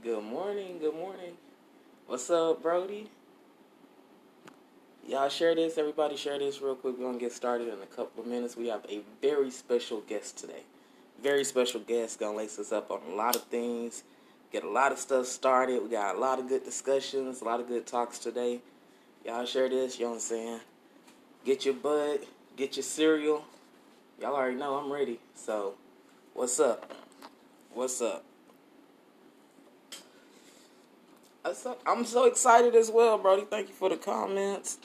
Good morning, good morning. What's up, Brody? Y'all share this, everybody share this real quick. We're gonna get started in a couple of minutes. We have a very special guest today. Very special guest, gonna lace us up on a lot of things, get a lot of stuff started. We got a lot of good discussions, a lot of good talks today. Y'all share this, you know what I'm saying? Get your bud, get your cereal. Y'all already know I'm ready. So, what's up? What's up? I'm so excited as well, Brody. Thank you for the comments.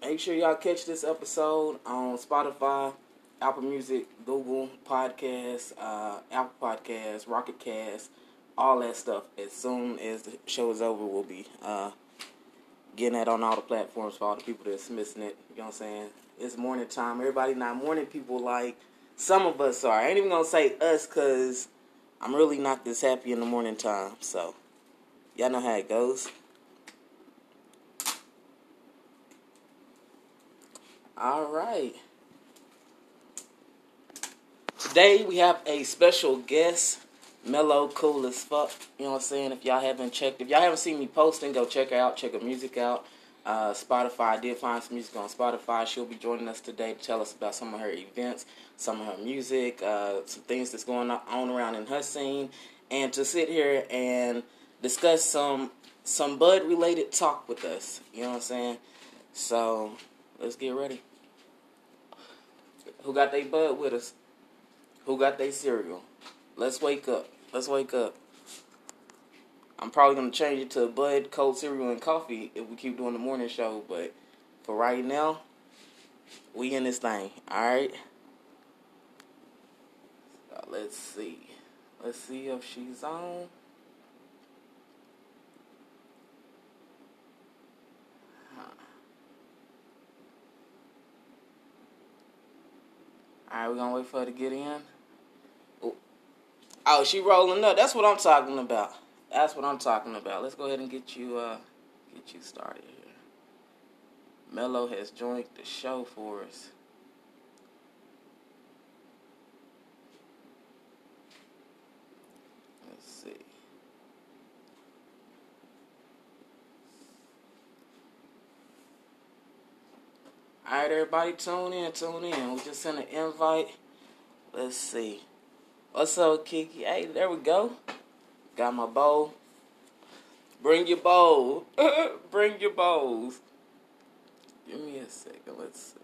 Make sure y'all catch this episode on Spotify, Apple Music, Google Podcasts, uh, Apple Podcasts, Pocket Cast, all that stuff. As soon as the show is over, we'll be uh, getting that on all the platforms for all the people that's missing it. You know what I'm saying? It's morning time. Everybody not morning people like some of us are. I ain't even gonna say us because I'm really not this happy in the morning time. So y'all know how it goes. All right. Today we have a special guest, Mellow Cool as fuck. You know what I'm saying? If y'all haven't checked, if y'all haven't seen me posting, go check her out. Check her music out uh, Spotify. I did find some music on Spotify. She'll be joining us today to tell us about some of her events, some of her music, uh, some things that's going on around in her scene, and to sit here and discuss some some bud related talk with us. You know what I'm saying? So let's get ready. Who got their bud with us? Who got their cereal? Let's wake up. Let's wake up. I'm probably gonna change it to a Bud, cold cereal, and coffee if we keep doing the morning show. But for right now, we in this thing. All right. So uh, let's see. Let's see if she's on. All right, we're gonna wait for her to get in. Oh, she rolling up. That's what I'm talking about. That's what I'm talking about. Let's go ahead and get you uh get you started here. Mello has joined the show for us. Let's see. Alright everybody tune in, tune in. We just sent an invite. Let's see. What's up, Kiki? Hey, there we go. Got my bowl. Bring your bowl. Bring your bowls. Give me a second. Let's see.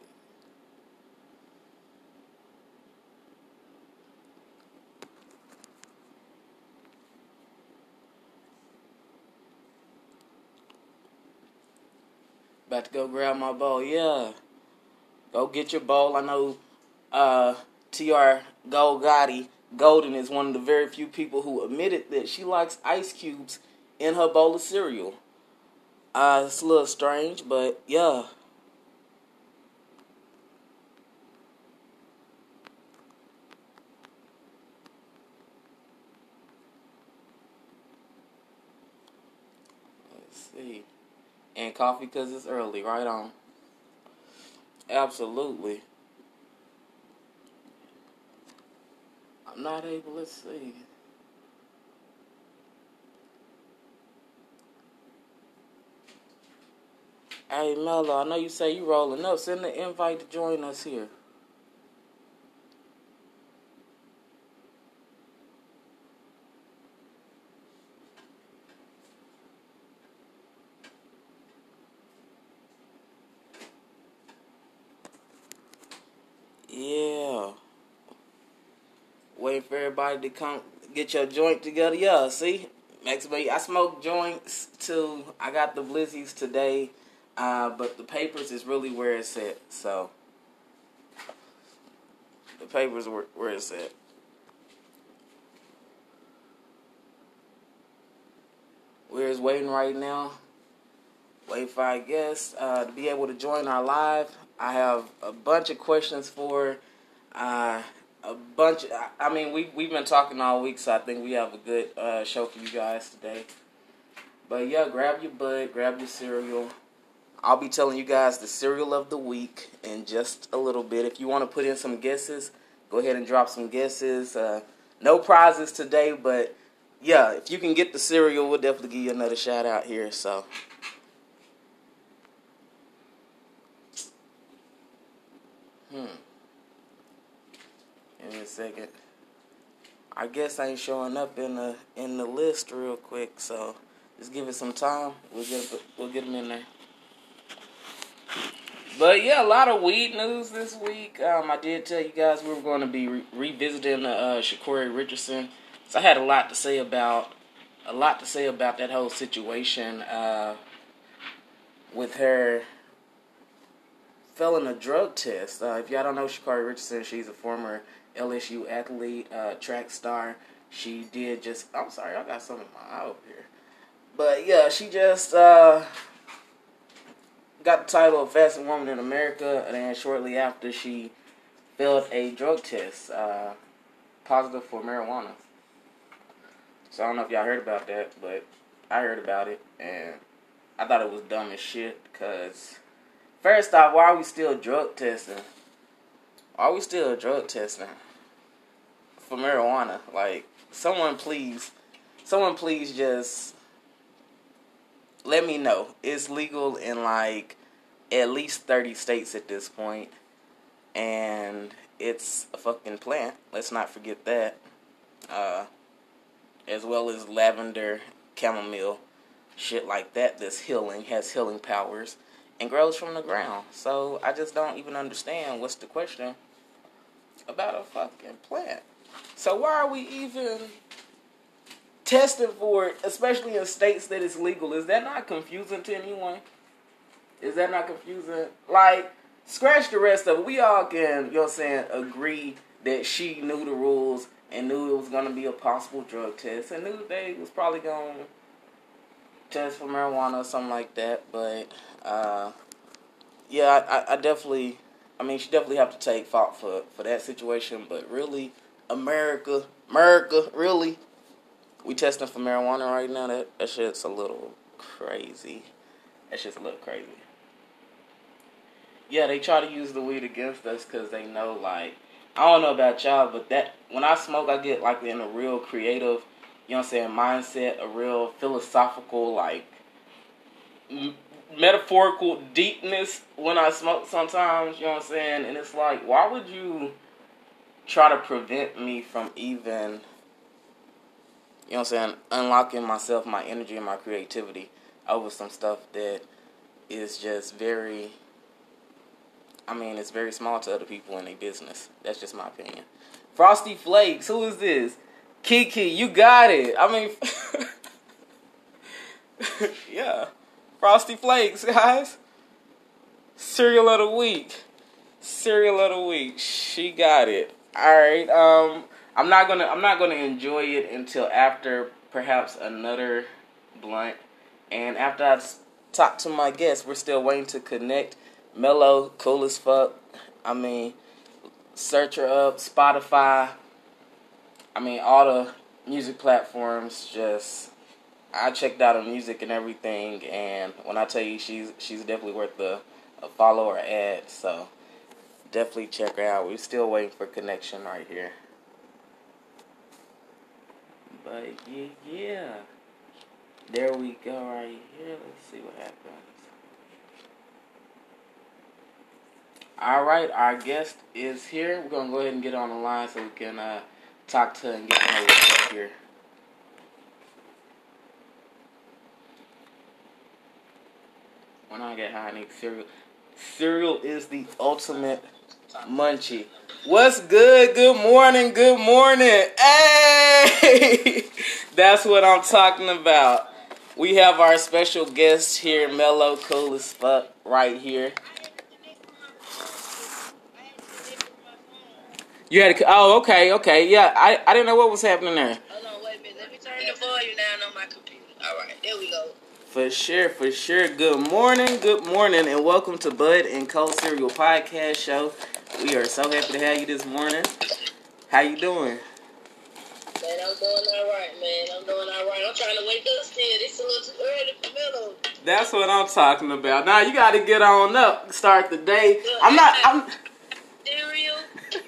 About to go grab my bowl. Yeah. Go get your bowl. I know uh, TR Gold Gotti Golden is one of the very few people who admitted that she likes ice cubes in her bowl of cereal. Uh, it's a little strange, but yeah. Let's see. And coffee because it's early, right on. Absolutely. I'm not able, let's see. Hey Mello, I know you say you rolling up. Send the invite to join us here. To come get your joint together. Yeah, see, Max Bay. I smoke joints too. I got the blizzies today, uh, but the papers is really where it's at. So the papers where, where it's at. We're just waiting right now. Wait for our guests uh, to be able to join our live. I have a bunch of questions for uh, a bunch. Of, I mean, we we've been talking all week, so I think we have a good uh, show for you guys today. But yeah, grab your bud, grab your cereal. I'll be telling you guys the cereal of the week in just a little bit. If you want to put in some guesses, go ahead and drop some guesses. Uh, no prizes today, but yeah, if you can get the cereal, we'll definitely give you another shout out here. So. Hmm. Give me a second. I guess I ain't showing up in the in the list real quick, so just give it some time. We'll get we'll get them in there. But yeah, a lot of weed news this week. Um, I did tell you guys we were going to be re- revisiting uh, Sha'Carri Richardson, so I had a lot to say about a lot to say about that whole situation uh, with her failing a drug test. Uh, if y'all don't know Sha'Carri Richardson, she's a former LSU athlete, uh, track star. She did just. I'm sorry, I got something in my eye over here. But yeah, she just uh, got the title of fastest woman in America, and then shortly after she failed a drug test, uh, positive for marijuana. So I don't know if y'all heard about that, but I heard about it, and I thought it was dumb as shit. Cause first off, why are we still drug testing? Are we still drug testing for marijuana? Like, someone please, someone please just let me know. It's legal in like at least 30 states at this point, and it's a fucking plant. Let's not forget that. Uh, as well as lavender, chamomile, shit like that that's healing, has healing powers, and grows from the ground. So I just don't even understand what's the question about a fucking plant. So why are we even testing for it, especially in states that it's legal? Is that not confusing to anyone? Is that not confusing? Like, scratch the rest of it. We all can, you know what I'm saying, agree that she knew the rules and knew it was going to be a possible drug test and knew they was probably going to test for marijuana or something like that. But, uh, yeah, I, I definitely, I mean, she definitely have to take fault for, for that situation. But really, America, America, really, we testing for marijuana right now. That, that shit's a little crazy. That shit's a little crazy. Yeah, they try to use the weed against us because they know, like, I don't know about y'all, but that when I smoke, I get like in a real creative, you know what I'm saying, mindset, a real philosophical, like m- metaphorical deepness when I smoke sometimes, you know what I'm saying? And it's like, why would you try to prevent me from even, you know what I'm saying, unlocking myself, my energy, and my creativity over some stuff that is just very I mean, it's very small to other people in their business. That's just my opinion. Frosted Flakes, who is this? Kiki, you got it. I mean, yeah. Frosted Flakes, guys. Cereal of the week. Cereal of the week. She got it. All right. Um, I'm not gonna. I'm not gonna enjoy it until after perhaps another blunt, and after I talk to my guests. We're still waiting to connect Mellow, cool as fuck. I mean, search her up, Spotify. I mean, all the music platforms. Just, I checked out her music and everything, and when I tell you, she's she's definitely worth the a follow or ad. So, definitely check her out. We're still waiting for connection right here. But yeah, yeah. There we go right here. Let's see what happens. All right, our guest is here. We're gonna go ahead and get on the line so we can uh, talk to and get to know up here. When I get high, I need cereal. Cereal is the ultimate munchie. What's good? Good morning. Good morning. Hey, that's what I'm talking about. We have our special guest here, Mellow Cool as fuck, right here. You had to. Oh, okay, okay. Yeah, I, I didn't know what was happening there. Hold on, wait a minute. Let me turn the volume down on my computer. All right, there we go. For sure, for sure. Good morning, good morning, and welcome to Bud and Co Cereal Podcast Show. We are so happy to have you this morning. How you doing? Man, I'm doing all right, man. I'm doing all right. I'm trying to wake up still. It's a little too early for Mellow. That's what I'm talking about. Now you got to get on up, start the day. I'm not. I'm. Cereal, Bud,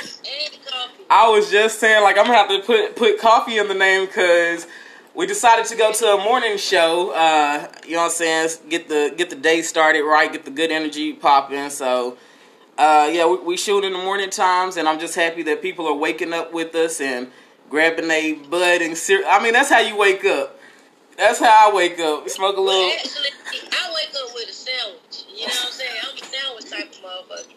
and coffee. I was just saying, like, I'm gonna have to put put coffee in the name because we decided to go to a morning show. Uh, you know what I'm saying? Get the get the day started right, get the good energy popping. So, uh, yeah, we, we shoot in the morning times, and I'm just happy that people are waking up with us and grabbing a bud and cereal. I mean, that's how you wake up. That's how I wake up. Smoke a little. Well, actually, I wake up with a sandwich. You know what I'm saying? I'm a sandwich type of motherfucker.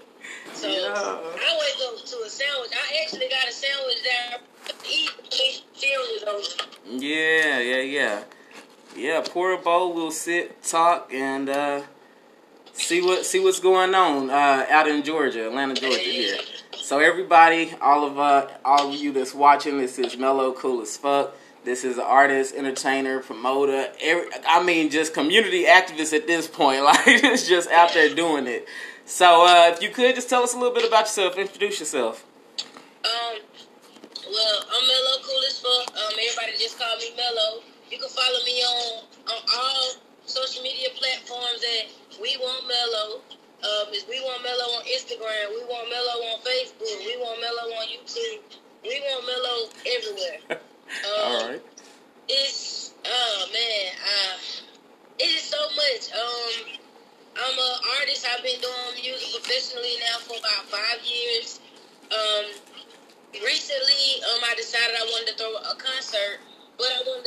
So Yeah. I wake up to a sandwich. I actually got a sandwich that I eat eat cereal on. Yeah, yeah, yeah. Yeah, pour a bowl, we'll sit, talk, and uh, see what see what's going on uh, out in Georgia, Atlanta, Georgia here. So everybody, all of uh, all of you that's watching, this is Mellow Cool as fuck. This is an artist, entertainer, promoter. Every, I mean, just community activist at this point. Like, it's just out there doing it. So, uh, if you could just tell us a little bit about yourself, introduce yourself. Um, well, I'm Mellow Cool as fuck. Um, everybody just call me Mellow. You can follow me on on all social media platforms at We Want Mellow. Um, is We Want Mellow on Instagram. We Want Mellow on Facebook. We Want Mellow on YouTube. We Want Mellow everywhere. Um, all right. It's oh man, uh, it is so much. Um, I'm an artist. I've been doing music professionally now for about five years. Um, recently, um, I decided I wanted to throw a concert, but I wanted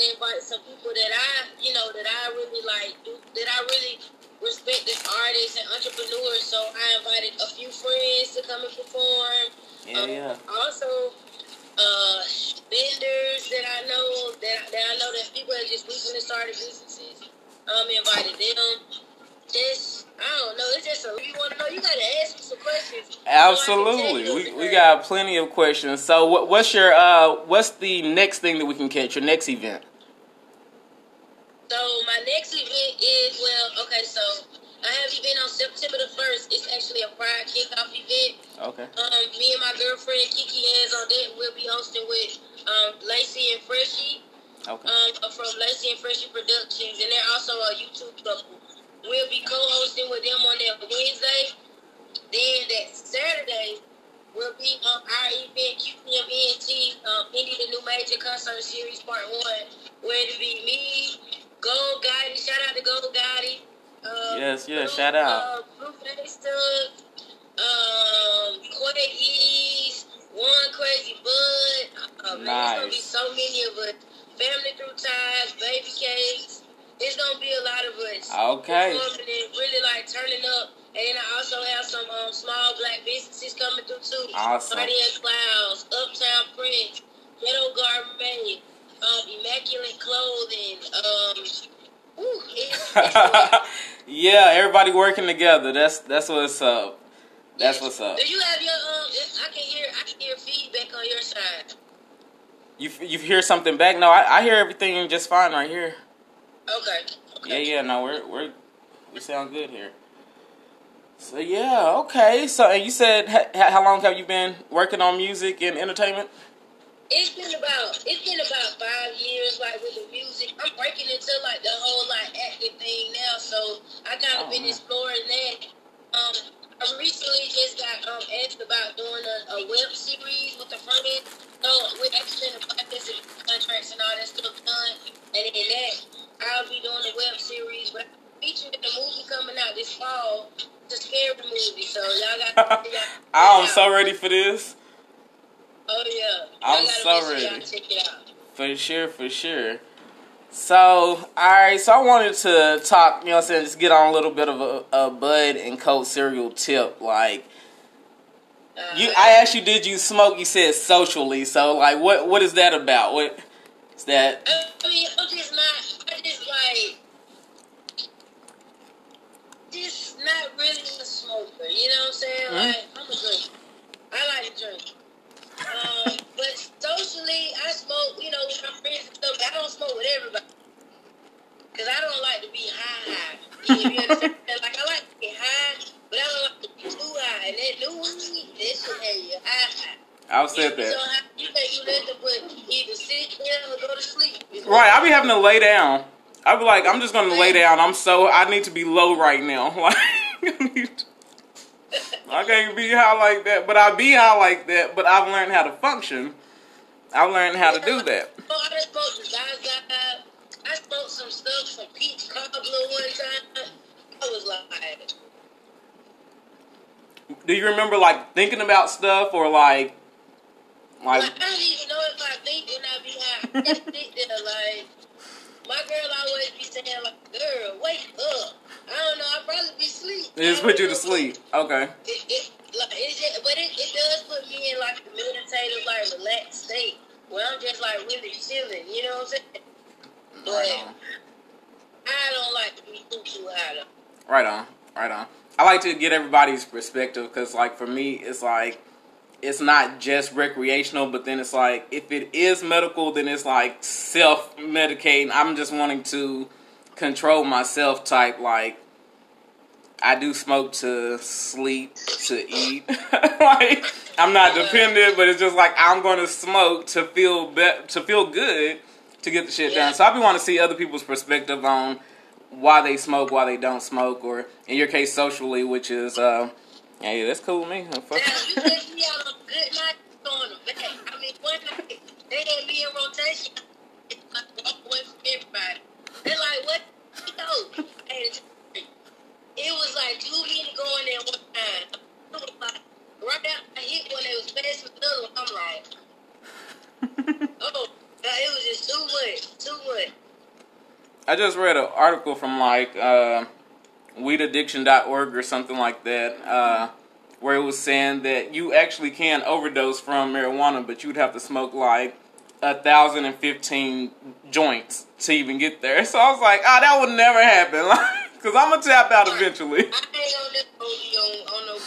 to invite some people that I, you know, that I really like, do, that I really respect as artists and entrepreneurs. So I invited a few friends to come and perform. Yeah, Um, yeah. Also, uh, vendors that I know that, that I know that people that just recently started businesses. Um, invited them. Just I don't know. It's just a, you want to know, you gotta ask me some questions. so I can tell Absolutely, we, we got plenty of questions. So, what, what's your uh, what's the next thing that we can catch? Your next event? So my next event is well, okay. So I have event on September the first. It's actually a Pride kickoff event. Okay. Um, me and my girlfriend Kiki Hands on Deck will be hosting with um Lacey and Freshie. Okay. um, from Lacey and Freshie Productions, and they're also a YouTube couple. We'll be co-hosting with them on that Wednesday. Then that Saturday we'll be um, our event, QPMENT, um, Indie the New Major Concert Series Part 1, where it'll be me, Gold Gotti, shout out to Gold Gotti. Um, Yes, yes, Blue- shout out. Uh, Blueface Thug, um, Quay Ease, One Crazy Bud. Uh, man, there's gonna be so many of us. Family Through Ties, Baby Cakes. It's gonna be a lot of us. Okay. Really like turning up. And then I also have some um, small black businesses coming through too. Awesome. Cardiac Clouds, Uptown Prince, Ghetto Gourmet, um, Immaculate Clothing. Um, whew, it's, it's yeah, everybody working together. That's that's what's up. That's what's up. Do you have your um? I can hear I can hear feedback on your side. You you hear something back? No, I, I hear everything just fine right here. Okay. Yeah, okay. yeah. No, we're we're we sound good here. So yeah, okay. So and you said how long have you been working on music and entertainment? It's been about it's been about five years, like with the music. I'm breaking into like the whole like acting thing now, so I kind of Oh, been man. exploring that. Um, I recently just got um asked about doing a, a web series with a friend. So we're actually in the process of contracts and all that stuff done, and in that I'll be doing a web series. But I'm featured in a movie coming out this fall. A scary movie, so y'all got. I'm so ready for this. Oh yeah, I'm so make sure y'all ready. Check it out. For sure, for sure. So, alright, so I wanted to talk, you know what I'm saying, just get on a little bit of a, a Bud and Cold cereal tip. Like, Uh, you, I asked you, did you smoke? You said socially. So, like, what what is that about? What is that? I mean, I'm just not. I just like, just not really a smoker. You know what I'm saying? Mhm. Like, I'm a drinker. I like to drink. Um, but socially, I smoke. You know, with my friends and stuff. but I don't smoke with everybody because I don't like to be high. high. You, you understand? like I like to be high, but I don't like to be too high. And that new weed, that shit you high. high. I'll say So that. high, you can't do nothing either sit down or go to sleep. Right, I'll be having to lay down. I be like, I'm just gonna lay down. I'm so I need to be low right now. Like, I need to- I can't be high like that, but I be high like that. But I've learned how to function. I've learned how to do that. Oh, I just smoked Zaza. I smoked some stuff from Peach Cobbler one time. I was like, Do you remember like thinking about stuff or like, like? like I don't even know if I think when I be high. I just sit there like. My girl always be saying like, "Girl, wake up." I don't know. I probably. It just put you to sleep. Okay. It, it, like, it just, but it, it does put me in like a meditative, like relaxed state where I'm just like really chilling. You know what I'm saying? But Right on. I don't like to be too high. Though. Right on. Right on. I like to get everybody's perspective because, like, for me, it's like it's not just recreational, but then it's like if it is medical, then it's like self medicating. I'm just wanting to control myself, type like. I do smoke to sleep, to eat. like I'm not dependent, but it's just like I'm going to smoke to feel be- to feel good to get the shit done. So I be want to see other people's perspective on why they smoke, why they don't smoke, or in your case, socially, which is, uh, hey, that's cool with me. Fuck. Now you me out on a good night on the back. I mean, one night they had me in rotation. It's like walk away from everybody. They're like, "What? No." I had to drink. It was like too many going there one time. It was like right out I hit one that was fast with the other one. I'm like, oh, God, it was just too much, too much. I just read an article from like uh, weedaddiction.org or something like that, uh, where it was saying that you actually can overdose from marijuana, but you'd have to smoke like a thousand and fifteen joints to even get there. So I was like, ah, that would never happen, because I'm gonna tap out eventually. I ain't on this on, on no.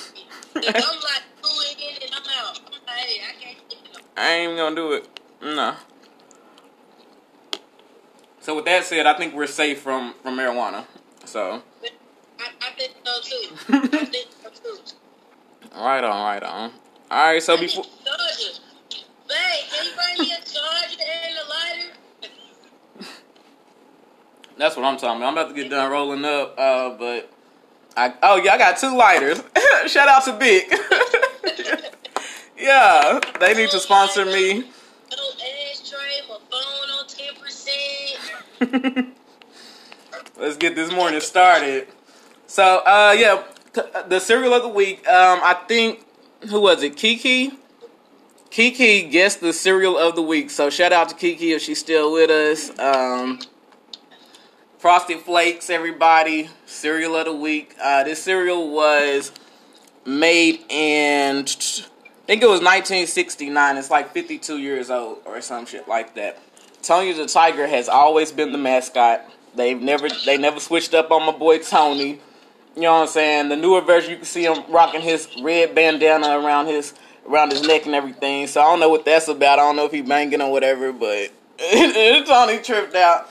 If I'm like two in and I'm out. I'm like, hey, I can't get. I ain't even gonna do it. No. So with that said, I think we're safe from from marijuana. So I, I think so too. I think so too. right on, right on. All right. So I before a charger. Babe, can you bring me a charger and a lighter? That's what I'm talking about. I'm about to get done rolling up. Uh, but I oh yeah, I got two lighters. Shout out to Bic. yeah, they need to sponsor me. Let's get this morning started. So, uh, yeah, the cereal of the week. Um, I think who was it? Kiki. Kiki guessed the cereal of the week. So shout out to Kiki if she's still with us. Um, Frosted Flakes, everybody. Cereal of the week. Uh, this cereal was made in, I think it was 1969. It's like 52 years old or some shit like that. Tony the Tiger has always been the mascot. They've never they never switched up on my boy Tony. You know what I'm saying? The newer version you can see him rocking his red bandana around his around his neck and everything. So I don't know what that's about. I don't know if he banging or whatever, but Tony tripped out.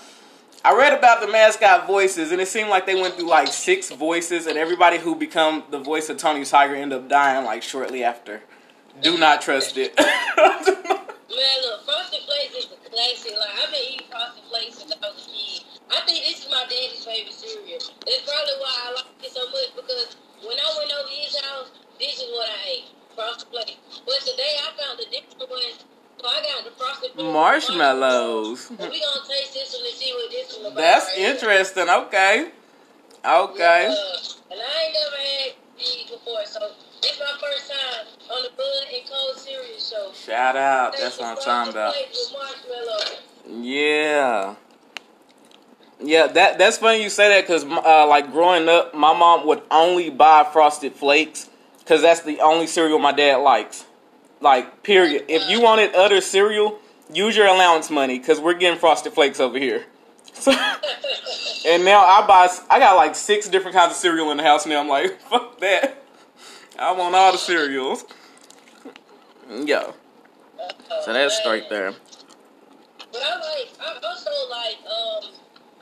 I read about the mascot voices, and it seemed like they went through like six voices, and everybody who become the voice of Tony Tiger ended up dying like shortly after. Do not trust it. Man, look, Frosted Flakes is a classic. Like I've been eating Frosted Flakes since I was a kid. I think this is my daddy's favorite cereal. That's probably why I like it so much because when I went over his house, this is what I ate. Frosted Flakes. But today I found a different one. So I got the Frosted Flakes Marshmallows. So we gonna taste this and see what this one. That's interesting. Okay. Okay. Uh, and I ain't never had these before, so this is my first time on the Bud and Cold cereal show. Shout out. That's what I'm talking about. Yeah. Yeah, that that's funny you say that because uh, like growing up, my mom would only buy Frosted Flakes because that's the only cereal my dad likes. Like, period. If you wanted other cereal, use your allowance money because we're getting Frosted Flakes over here. So, and now I buy, I got like six different kinds of cereal in the house now. I'm like, fuck that. I want all the cereals. Yeah. So that's straight there. But I like, I also like, um,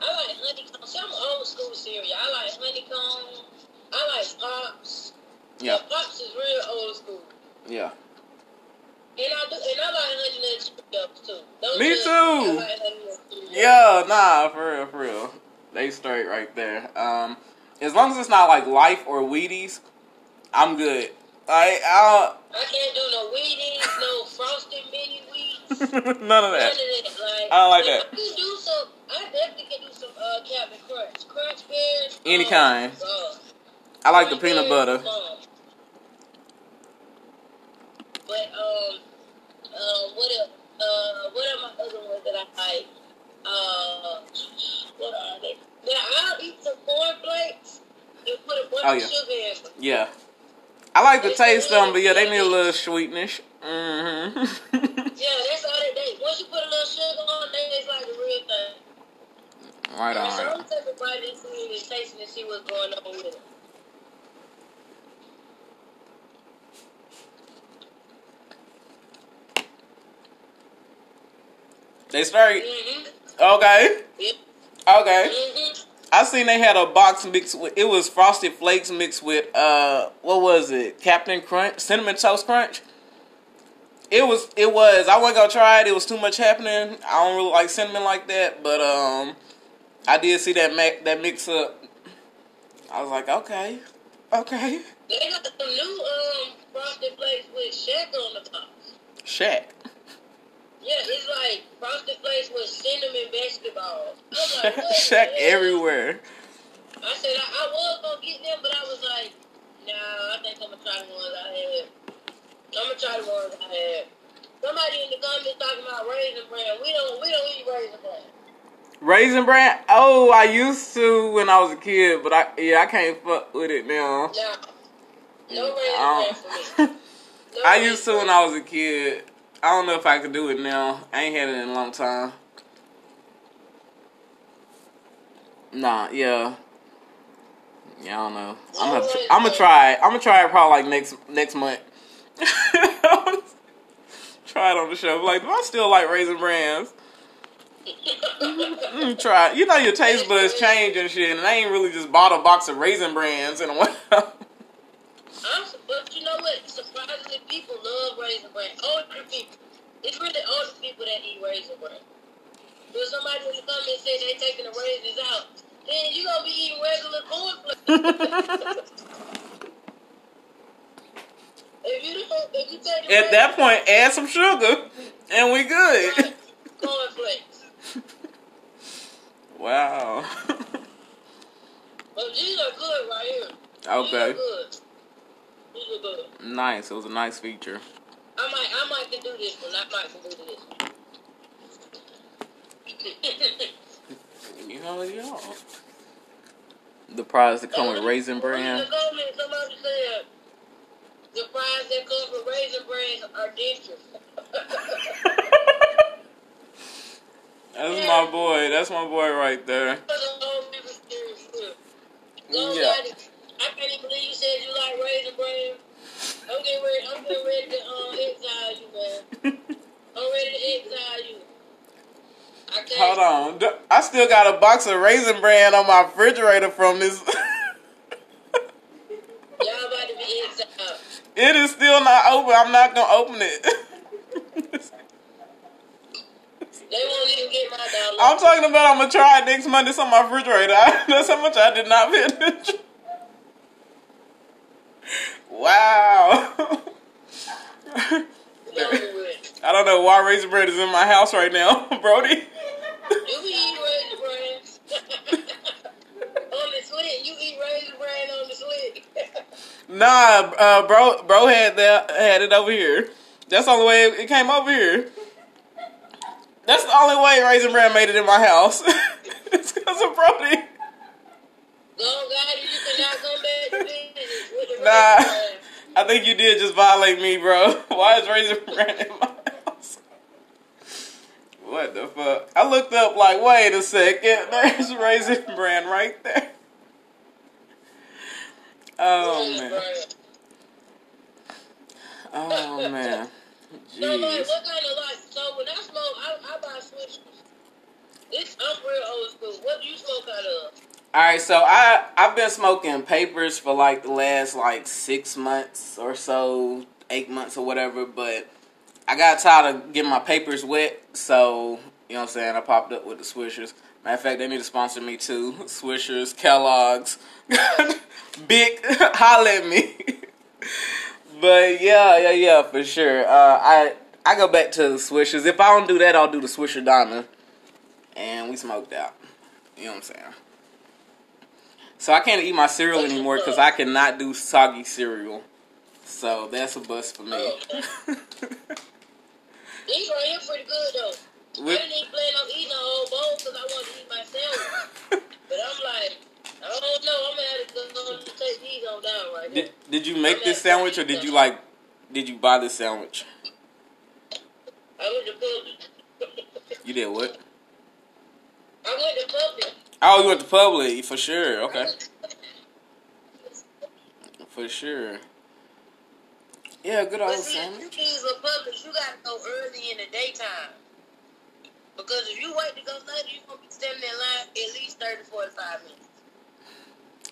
I like honeycomb. Some old school cereal. I like honeycomb. I like pops. Yeah. pops is real old school. Yeah. And I do, and I like too. Those Me too. I like honey nut Cheerios. Yeah, nah, for real, for real. They straight right there. Um, as long as it's not like Life or Wheaties, I'm good. I I can't do no Wheaties, no frosted mini wheats. None of None of that. that. Like, I don't like that. I can do some. I definitely can do some uh, Captain Crunch, Crunch Berries. Any oh, kind. God. I like the peanut butter. bomb. But um, um, what a, uh, what are my other ones that I like? Uh, what are they? Now I'll eat some cornflakes and put a bunch Oh, of yeah. sugar in them. Yeah. I like the taste of them, but yeah, they need a little sweetness. Mm-hmm. Yeah, that's all they they. Once you put a little sugar on, they it's like the real thing. right on, So I'm taking bite into it and tasting and see what's going on with it. They very Mm-hmm. okay. Yep. Okay. Mm-hmm. I seen they had a box mixed with it was frosted flakes mixed with uh what was it? Captain Crunch, cinnamon toast crunch. It was it was I wasn't gonna try it. It was too much happening. I don't really like cinnamon like that, but um I did see that ma- that mix up. I was like, okay, okay, They got some new um frosted flakes with Shaq on the top. Shaq, Yeah, it's like frosted flakes with cinnamon basketballs. I'm like, what Shaq everywhere. I said I, I was gonna get them, but I was like, nah, I think I'm gonna try the ones I had. I'm gonna try the ones I had. Somebody in the comments talking about raisin bran. We don't we don't eat raisin bran. Raisin bran. Oh, I used to when I was a kid, but I yeah I can't fuck with it now. Nah. No mm, raisin I bran for me. No I used to when I was a kid. I don't know if I could do it now. I ain't had it in a long time. Nah, yeah. Yeah, I don't know. I'm gonna, tr- I'm gonna try it. I'm gonna try it probably like next next month. try it on the show. Like, do I still like raisin brands? Mm, try it. You know your taste buds change and shit, and I ain't really just bought a box of raisin brands in a while. But you know what? Surprisingly, people love raisin bran. Older people. It's really older people that eat raisin bran. When somebody in the comments say they taking the raisins out, then you gonna be eating regular cornflakes. if you don't, if you take the At that point, add some sugar, and we good. Cornflakes. wow. but these are good right here. Okay. good. These are good. Nice. It was a nice feature. I might, I might can do this one. I might can do this. You know, y'all. The prize that come with raisin In bran. the comments, somebody said the fries that come with raisin bran are dangerous. That's my boy. That's my boy right there. Yeah. I can't even believe you said you like raisin bran. I'm getting ready. I'm getting ready to um, exile you, man. I'm ready to exile you. I. Hold on. I still got a box of raisin bran on my refrigerator from this. Y'all about to be exiled. it is still not open. I'm not gonna open it. They won't even get my dollar. I'm talking about I'm gonna try it next Monday. It's on my refrigerator. That's how much I did not pay attention. Wow. I don't know why raisin bread is in my house right now, Brody. You eating raisin bran. on the slit. You eat raisin bran on the slit. Nah, uh, bro, bro had that had it over here. That's the only way it came over here. That's the only way raisin bread made it in my house. it's because of Brody. Go, God, you cannot come back to business Nah. I think you did just violate me, bro. Why is raisin Bran in my house? What the fuck? I looked up like, wait a second, there's raisin Bran right there. Oh man. Oh man. So, like, what kind of like? So when I smoke, I, I buy Swishers. This I'm real old school. What do you smoke out of? All right, so I I've been smoking papers for like the last like six months or so, eight months or whatever. But I got tired of getting my papers wet, so you know what I'm saying. I popped up with the Swishers. Matter of fact, they need to sponsor me too. Swishers, Kellogg's, Bic, holla at me. but yeah, yeah, yeah, for sure. Uh, I I go back to the swishers. If I don't do that, I'll do the Swisher Donna, and we smoked out. You know what I'm saying? So I can't eat my cereal anymore because I cannot do soggy cereal. So that's a bust for me. Oh, These right here pretty good though. I With- didn't even plan on eating a whole bowl because I wanted to eat my sandwich. but I'm like, I don't know. I'm gonna have to take these on down right now. did Did you make this sandwich or did you like? Did you buy this sandwich? I went to Publix. You did what? I went to Publix. Oh, you went to Publix for sure. Okay, for sure. Yeah, good old see, if you choose a Publix, you gotta go early in the daytime. Because if you wait to go later, you're gonna be standing in line at least 30, 45 minutes.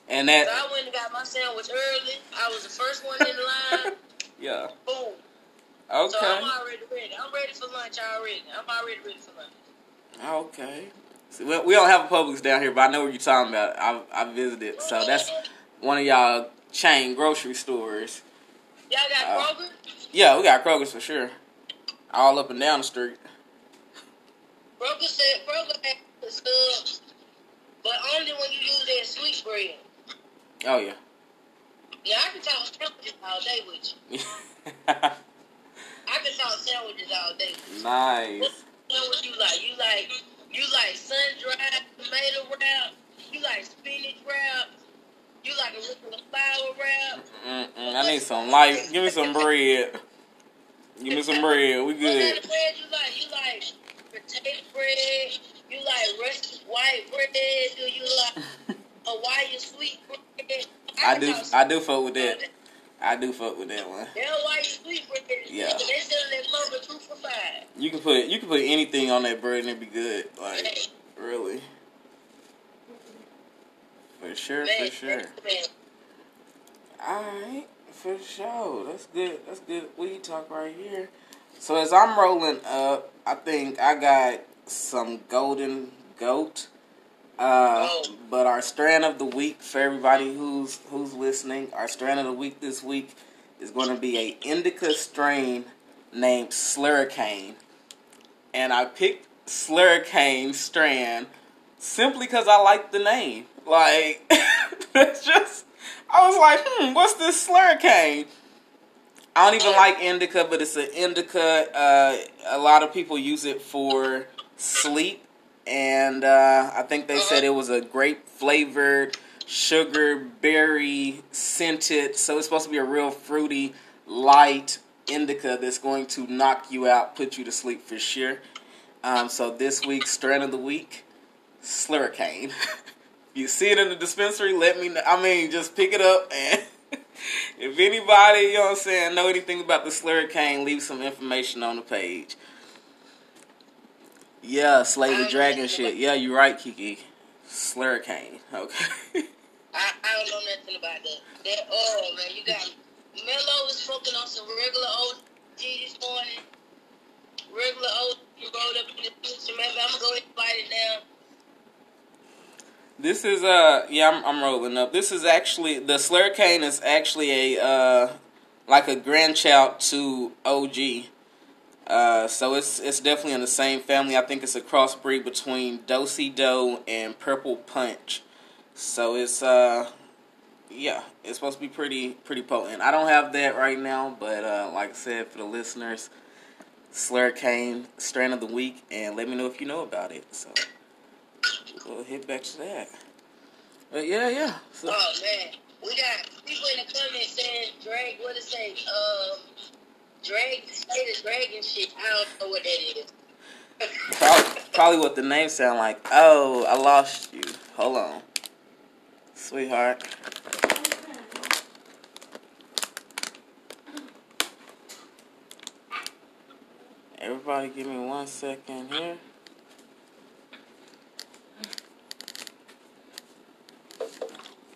And So that, I went and got my sandwich early. I was the first one in the line. yeah. Boom. So I'm already ready. I'm ready for lunch already. I'm already ready for lunch. okay. We, don't have a Publix down here, but I know what you're talking about. I I visited, so that's one of y'all chain grocery stores. Y'all got Uh, Kroger? Yeah, we got Kroger's for sure. All up and down the street. Kroger said Kroger has the subs, but only when you use that sweet bread. Oh yeah. Yeah, I can talk sandwiches all day with you. I can talk sandwiches all day. Nice. What nice. sandwich you like? You like you like sun dried tomato wrap? You like spinach wrap? You like a regular flour wrap? Mm-mm, I need some life. Give me some bread. Give me some bread. We What kind good. of bread you like? You like potato bread? You like rusty white bread? Do you like Hawaiian sweet bread? I can do. I do fuck with that. I do fuck with that one. That Hawaiian sweet bread. Yeah. They selling that two for five. You can put you can put anything on that bread and it'd be good. Like really. For sure, for sure. Alright, for sure. That's good. That's good. We talk right here. So as I'm rolling up, I think I got some golden goat. Uh, but our strand of the week for everybody who's who's listening, our strand of the week this week is going to be a indica strain named Slurricane, and I picked Slurricane strand simply because I like the name. Like it's just, I was like, hmm, what's this Slurricane? I don't even like indica, but it's an indica. Uh, a lot of people use it for sleep, and uh, I think they said it was a grape flavored, sugar berry scented. So it's supposed to be a real fruity, light indica that's going to knock you out, put you to sleep for sure. Um, so this week's strain of the week, Slurricane. you see it in the dispensary, let me know. I mean, just pick it up and. If anybody, you know what I'm saying, know anything about the Slurricane, leave some information on the page. Yeah, Slay the Dragon shit. Yeah, you're right, Kiki. Slurricane. Okay. I, I don't know nothing about that. That oh man, you got Mello was smoking on some regular OG this morning. Regular OG rolled up in the picture. Maybe I'm gonna go ahead and bite it now. This is uh yeah, I'm I'm rolling up. This is actually the Slurricane is actually a uh like a grandchild to OG. Uh, so it's it's definitely in the same family. I think it's a crossbreed between Dosey Doe and Purple Punch. So it's uh yeah, it's supposed to be pretty pretty potent. I don't have that right now, but uh like I said for the listeners, Slurricane strand of the week and let me know if you know about it. So we'll hit back to that. But yeah, yeah. So Oh man, we got people in the comments saying Drake. What it say? Um, drag. Say the dragon shit. I don't know what that is. probably, probably what the name sound like. Oh, I lost you. Hold on. Sweetheart. Everybody give me one second here.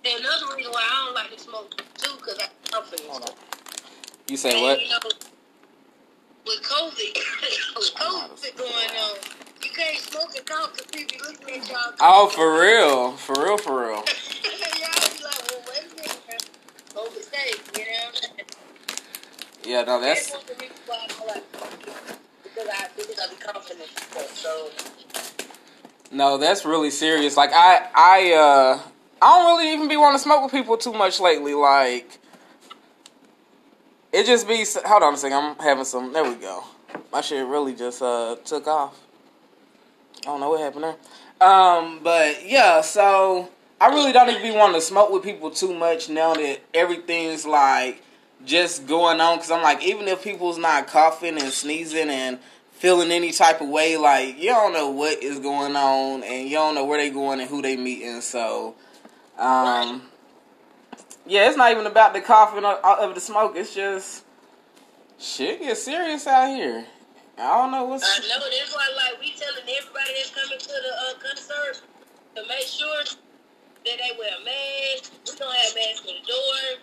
Another reason why I don't like to smoke too, cause I confidence. Hold on. You say what? With COVID, with COVID going on, you can't smoke and talk because people be looking at y'all. Oh, for real. For real, for real. y'all be like, well, wait a minute. COVID safe, you know what I'm saying? Yeah, no, that's That's the reasons why I don't like because I because I be confident. So no, that's really serious. Like I, I, uh, I don't really even be want to smoke with people too much lately. Like it just be. Hold on a second. I'm having some. There we go. My shit really just uh took off. I don't know what happened there. Um, but yeah, so I really don't even be wanting to smoke with people too much now that everything's like just going on. Cause I'm like, even if people's not coughing and sneezing and feeling any type of way, like you don't know what is going on and you don't know where they going and who they meeting. So, um, yeah, it's not even about the coughing of, of the smoke. It's just shit gets serious out here. I don't know what's. I know that's why like we telling everybody that's coming to the uh, concert to make sure that they wear a mask. We gonna have masks at the door.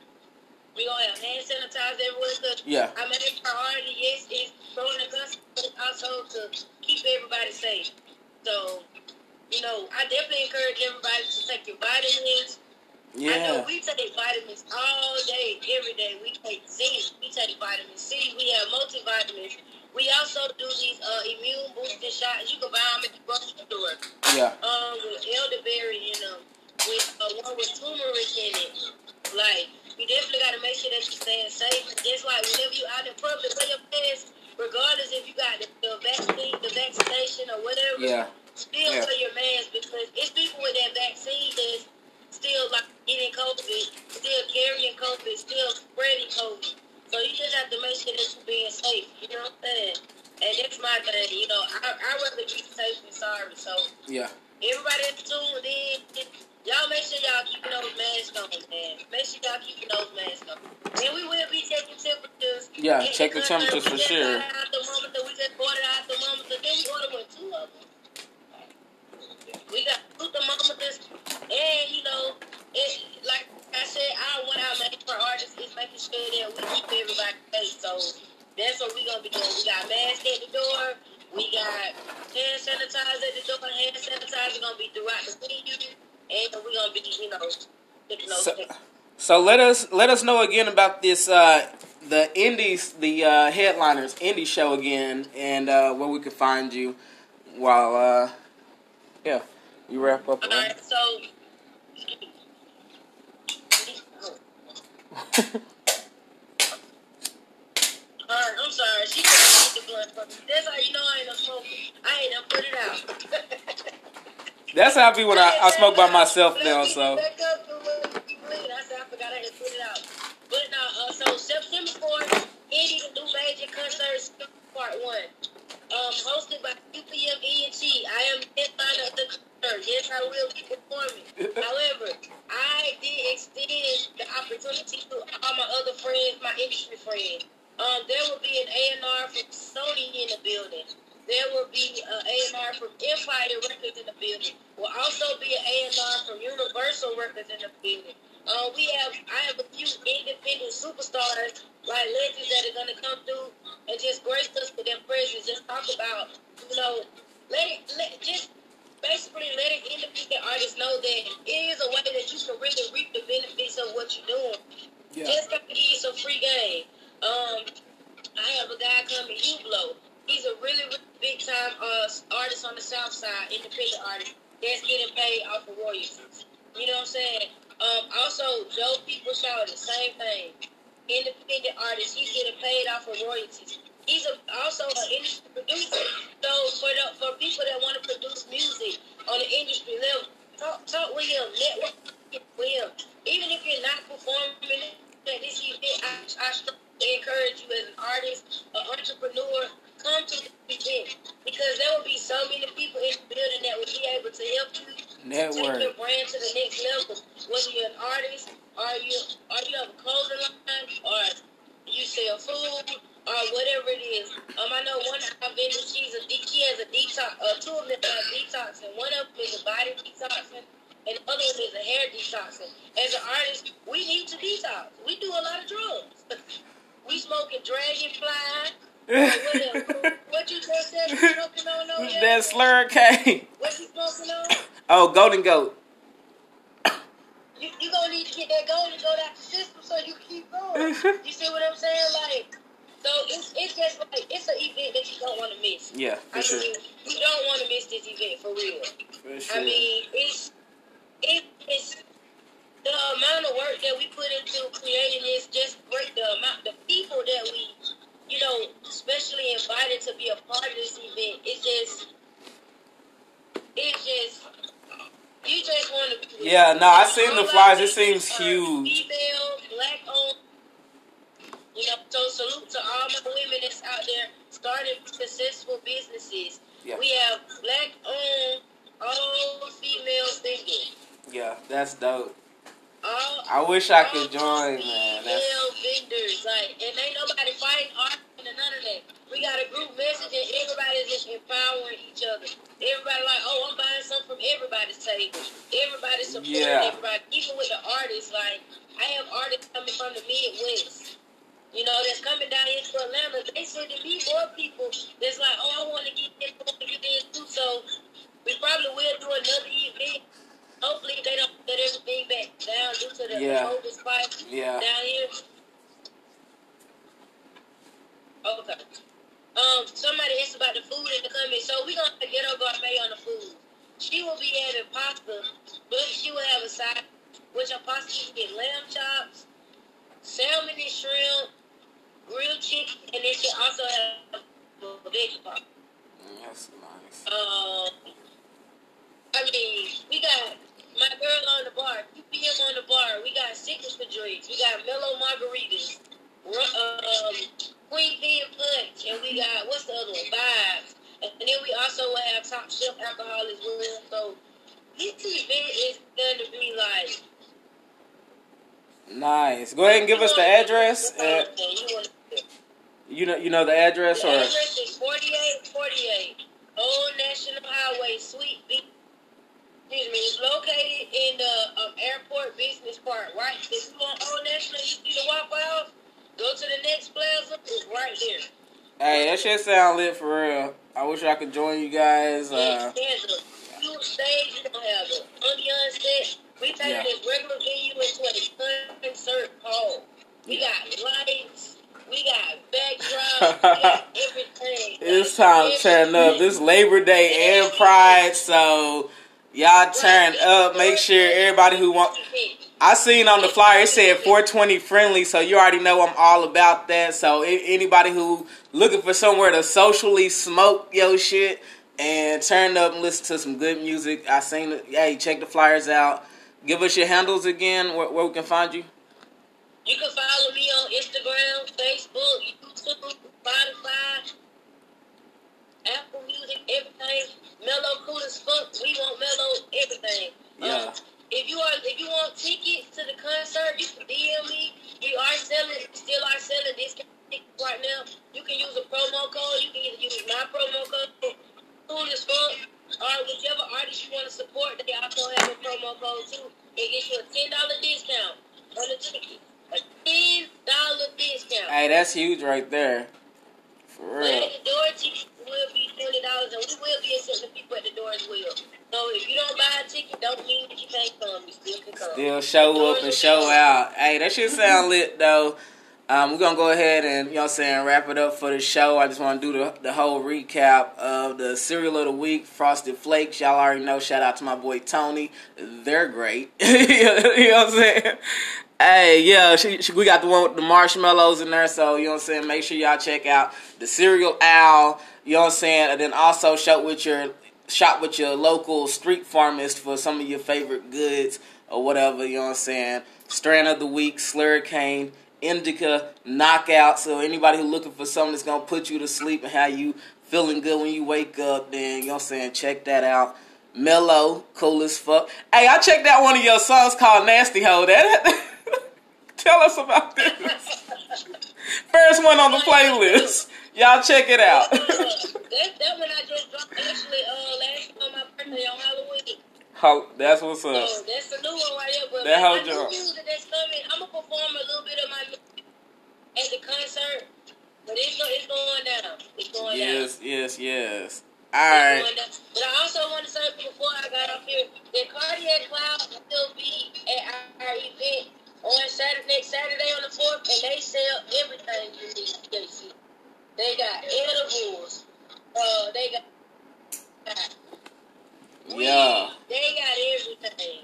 We gonna have hand sanitizer everywhere. Cause Yeah. I mean, it's priority yes is throwing the concert, but also to keep everybody safe. So, you know, I definitely encourage everybody to take your vitamins. I know we take vitamins all day, every day. We take zinc, we take vitamin C, we have multivitamins. We also do these uh, immune boosting shots. You can buy them at the grocery store. Yeah. Um, with elderberry in them, with uh, one with turmeric in it. Like, you definitely got to make sure that you're staying safe. Just like whenever you out in public, wear your mask, regardless if you got the, the vaccine, the vaccination or whatever Yeah. still Yeah. wear your mask because it's people with that vaccine that's still like getting COVID, still carrying COVID, still spreading COVID. So you just have to make sure that you're being safe. You know what I'm saying? And that's my thing. You know, I I rather be safe than sorry. So Yeah. everybody that's tuned in, y'all make sure y'all keeping those masks on, man. Make sure y'all keeping those masks on. And we will be checking temperatures. Yeah, And check the temperatures for sure. Out the moment that we just ordered out the moment, then we ordered with two of them. We got two thermometers, and you know, it like I said, our one our main priority is making sure that we keep everybody safe. So that's what we're gonna be doing. We got masks at the door. We got hand sanitizer at the door. Hand sanitizer gonna be throughout the venue, and we're gonna be, you know, taking those. So, so let us let us know again about this uh, the indies the uh, headliners indie show again and uh, where we can find you while uh, yeah you wrap up. All right, so. Alright, I'm sorry. She couldn't get the blunt from me. That's how you know I ain't no smoker. I ain't done put it out. That's how I be when I, I smoke by myself now. So Back up to what you. I said I forgot I had to put it out. But no, uh, so September 4th, Indy the new major concert part one. Um, hosted by UPM ENT. I am headliner of the concert. Yes, I will be performing. However, I did extend the opportunity to all my other friends, my industry friends. Um, there will be an A&R from Sony in the building. There will be an A&R from Empire Records in the building. Will also be an A&R from Universal Records in the building. Uh, we have I have a few independent superstars like legends that are gonna come through just grace us with their presence. Just talk about you know let it let just basically letting independent artists know that it is a way that you can really reap the benefits of what you're doing. yeah Just to give you some free game. Um, I have a guy coming, Ublo. He's a really, really big time uh, artist on the South Side, independent artist that's getting paid off of royalties. You know what I'm saying? Um, also, Joe People Shaw, the same thing. Independent artist, he's getting paid off of royalties. He's a, also an industry producer. So for the, for people that want to produce music on the industry level, talk, talk with him, network with him. Even if you're not performing at this event, I, I strongly encourage you as an artist, an entrepreneur, come to the event because there will be so many people in the building that will be able to help you take your network. brand to the next level. Whether you're an artist, or you or you have a clothing line, or you sell food, or whatever it is. Um, I know one of our vendors, she's a de- she has a detox. Uh, two of them have detoxing. One of them is a body detoxing. And the other one is a hair detoxing. As an artist, we need to detox. We do a lot of drugs. we smoking dragonfly. What, what you just said smoking on over there? that slur K. What you smoking on? Oh, Golden Goat. You, you gonna need to get that golden goat go down the system so you keep going. You see what I'm saying? Like, So it's it's just like it's an event that you don't want to miss. Yeah, for I sure. mean, you don't want to miss this event for real. For sure. I mean, it's it, it's the amount of work that we put into creating this. Just great. The amount, the people that we, you know, especially invited to be a part of this event. It's just, it's just. You just want to. Yeah, no, I seen the flyers. It seems huge. Female, black owned. Know, so salute to all my women that's out there starting successful businesses. Yeah. We have black owned, all female vendors. Yeah, that's dope. All, I wish I could join, man. Female vendors, like, and ain't nobody fighting, arguing, none of that. We got a group message, and everybody's just empowering each other. Everybody like, oh, I'm buying something from everybody's table. Everybody supporting Yeah. everybody, even with the artists. Like, I have artists coming from the Midwest. You know, that's coming down here to Atlanta. They sending me more people that's like, oh, I want to get this, I want to get this too. So we probably will do another event. Hopefully they don't let everything back down due to the Yeah. COVID spike yeah. down here. Okay. Um, somebody asked about the food in the comments, so we're gonna get our Gourmet on the food. She will be having pasta, but she will have a side, which a pasta can get lamb chops, salmon and shrimp, grilled chicken, and then she also have a veggie. Mm, That's nice. Um, I mean, we got my girl on the bar, 2 p.m. on the bar. We got signature drinks. We got mellow margaritas, um, queen pin punch, and we got what's the other one? Vibes. And then we also have top shelf alcohol as well. So this event is gonna be like. Nice. Go ahead and give us the address. Uh, You know, you know the address The or address is 4848 Old National Highway, Suite B. Excuse me. It's located in the um, Airport Business Park, right? If you want Old National, you see the Waffle House, go to the next plaza. It's right there. Hey, that shit sound lit for real. I wish I could join you guys. Yeah, Uh, huge stage. You don't have the time turn up. This Labor Day and Pride, so y'all turn up. Make sure everybody who want. I seen on the flyer it said 420 friendly, so you already know I'm all about that. So anybody who looking for somewhere to socially smoke yo shit and turn up and listen to some good music, I seen it. Hey, check the flyers out. Give us your handles again, where, where we can find you. You can follow me on Instagram, Facebook, YouTube, Spotify, Apple Music, everything. Mellow cool as fuck. We want mellow everything. Yeah. Um, if you are if you want tickets to the concert, you can DM me. We are selling, still are selling discount tickets right now. You can use a promo code. You can either use my promo code, cool as fuck, or whichever artist you want to support. They also have a promo code too. It gets you a ten dollar discount on the ticket. A ten dollar discount. Hey, that's huge right there. For real. at the door ticket will be twenty dollars, and we will be accepting people at the door as well. So if you don't buy a ticket, don't mean that you can't come. You still can come. Still show up and show out. Hey, that should sound lit though. Um, we're gonna go ahead and you know what I'm saying wrap it up for the show. I just wanna do the, the whole recap of the cereal of the week, Frosted Flakes. Y'all already know, shout out to my boy Tony. They're great. you know what I'm saying? Hey, yeah, she, she, we got the one with the marshmallows in there, so you know what I'm saying. Make sure y'all check out the cereal owl. You know what I'm saying, and then also shop with your shop with your local street farmist for some of your favorite goods or whatever. You know what I'm saying. Strand of the week, Slurricane, Indica, Knockout. So anybody who looking for something that's gonna put you to sleep and have you feeling good when you wake up, then you know what I'm saying. Check that out. Mellow, cool as fuck. Hey, I checked out one of your songs called Nasty Ho. That tell us about this. First one on the playlist. Y'all check it out. that, that one I just dropped actually uh, last on my birthday on Halloween. Ho- that's what's up. So that's the new one right here. But That whole that's coming, I'm gonna perform a little bit of my music at the concert. But it's, go, it's going down. It's going down. Yes, yes, yes. All right. But I also want to say before I got up here that Cardiac Cloud will be at our, our event on Saturday next Saturday on the fourth, and they sell everything you need. They got edibles. Uh, they got. Weed. Yeah. They got everything.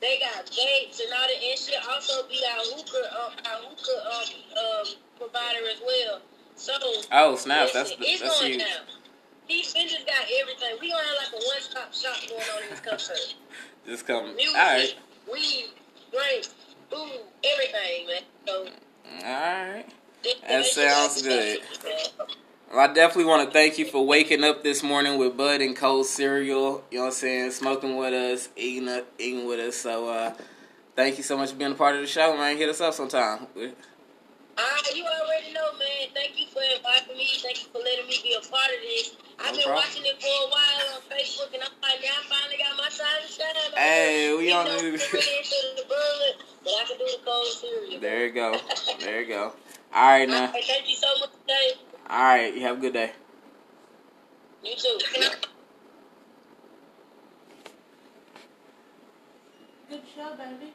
They got vapes and all that and shit. Also, be our hookah, uh, um, our hookah um, um, provider as well. So. Oh snap! That's shit, the, it's that's going huge. down. These bitches got everything. We gonna have like a one stop shop going on in this concert. Just come. Music, all right. Weed, drinks, food, everything, man. So. All right. That sounds good. Well, I definitely want to thank you for waking up this morning with Bud and Cold cereal. You know what I'm saying? Smoking with us, eating up, eating with us. So, uh, thank you so much for being a part of the show, man. Hit us up sometime. Ah, you already know, man. Thank you for inviting me. Thank you for letting me be a part of this. I've No been problem. watching it for a while on Facebook, and I'm like, now I finally got my time to shine. Hey, we on the- really the but I can do the cold cereal. There you go. There you go. All right, now. All right, thank you so much, Dave. All right. You have a good day. You too. Good show, baby.